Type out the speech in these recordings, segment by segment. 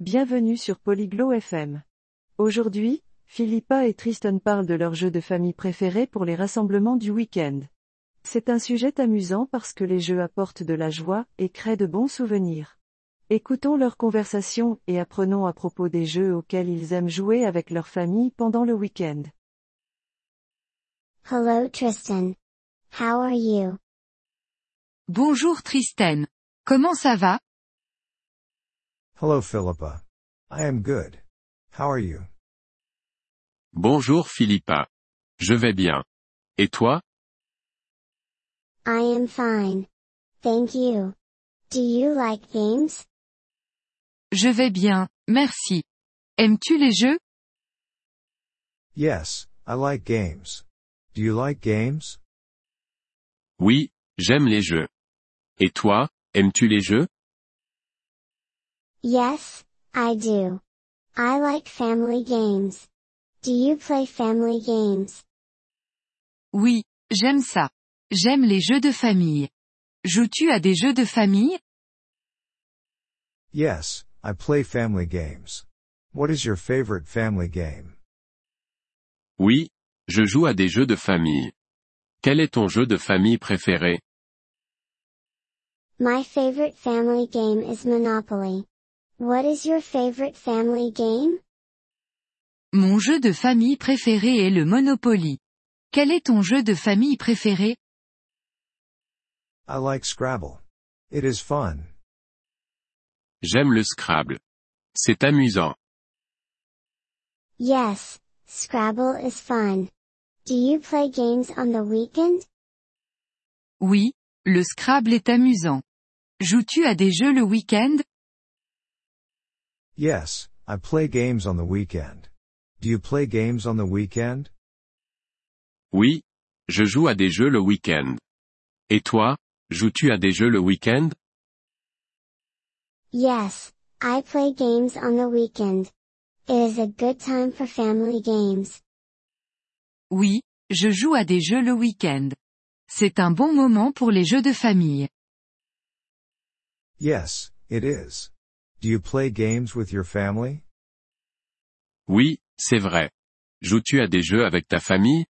Bienvenue sur Polyglot FM. Aujourd'hui, Philippa et Tristan parlent de leur jeu de famille préféré pour les rassemblements du week-end. C'est un sujet amusant parce que les jeux apportent de la joie et créent de bons souvenirs. Écoutons leur conversation et apprenons à propos des jeux auxquels ils aiment jouer avec leur famille pendant le week-end. Hello Tristan. How are you? Bonjour Tristan. Comment ça va? Hello Philippa. I am good. How are you? Bonjour Philippa. Je vais bien. Et toi? I am fine. Thank you. Do you like games? Je vais bien, merci. Aimes-tu les jeux? Yes, I like games. Do you like games? Oui, j'aime les jeux. Et toi, aimes-tu les jeux? Yes, I do. I like family games. Do you play family games? Oui, j'aime ça. J'aime les jeux de famille. Joues-tu à des jeux de famille? Yes, I play family games. What is your favorite family game? Oui, je joue à des jeux de famille. Quel est ton jeu de famille préféré? My favorite family game is Monopoly. What is your favorite family game? Mon jeu de famille préféré est le Monopoly. Quel est ton jeu de famille préféré? I like Scrabble. It is fun. J'aime le Scrabble. C'est amusant. Yes, Scrabble is fun. Do you play games on the weekend? Oui, le Scrabble est amusant. Joues-tu à des jeux le week-end? Yes, I play games on the weekend. Do you play games on the weekend? Oui, je joue à des jeux le week-end. Et toi, joues-tu à des jeux le week-end? Yes, I play games on the weekend. It is a good time for family games. Oui, je joue à des jeux le week-end. C'est un bon moment pour les jeux de famille. Yes, it is. Do you play games with your family? Oui, c'est vrai. Joues-tu à des jeux avec ta famille?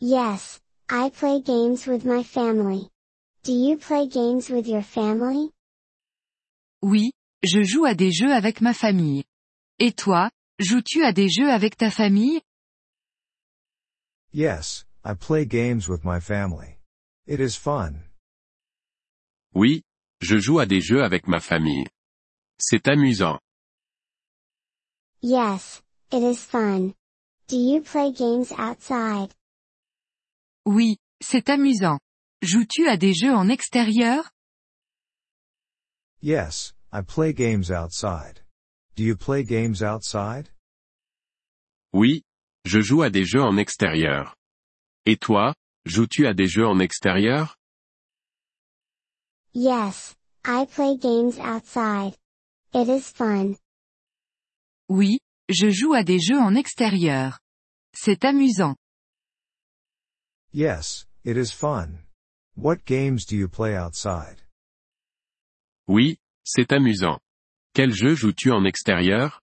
Yes, I play games with my family. Do you play games with your family? Oui, je joue à des jeux avec ma famille. Et toi, joues-tu à des jeux avec ta famille? Yes, I play games with my family. It is fun. Oui, je joue à des jeux avec ma famille. C'est amusant. Yes, it is fun. Do you play games outside? Oui, c'est amusant. Joues-tu à des jeux en extérieur? Yes, I play games outside. Do you play games outside? Oui, je joue à des jeux en extérieur. Et toi, joues-tu à des jeux en extérieur? Yes, I play games outside. It is fun. Oui, je joue à des jeux en extérieur. C'est amusant. Yes, it is fun. What games do you play outside? Oui, c'est amusant. Quel jeu joues-tu en extérieur?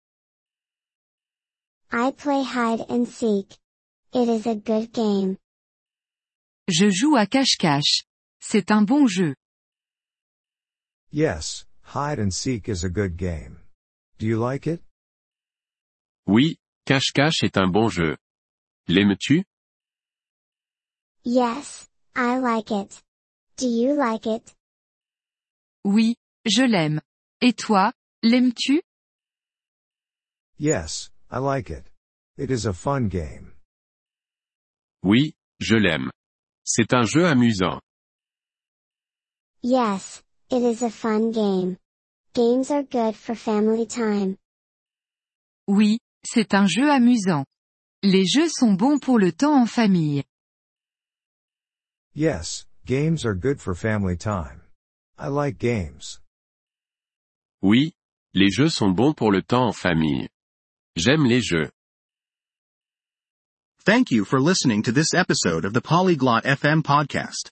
I play hide and seek. It is a good game. Je joue à cache-cache. C'est un bon jeu. Yes, hide and seek is a good game. Do you like it? Oui, cache-cache est un bon jeu. L'aimes-tu? Yes, I like it. Do you like it? Oui, je l'aime. Et toi, l'aimes-tu? Yes, I like it. It is a fun game. Oui, je l'aime. C'est un jeu amusant. Yes, it is a fun game. Games are good for family time. Oui, c'est un jeu amusant. Les jeux sont bons pour le temps en famille. Yes, games are good for family time. I like games. Oui, les jeux sont bons pour le temps en famille. J'aime les jeux. Thank you for listening to this episode of the Polyglot FM podcast.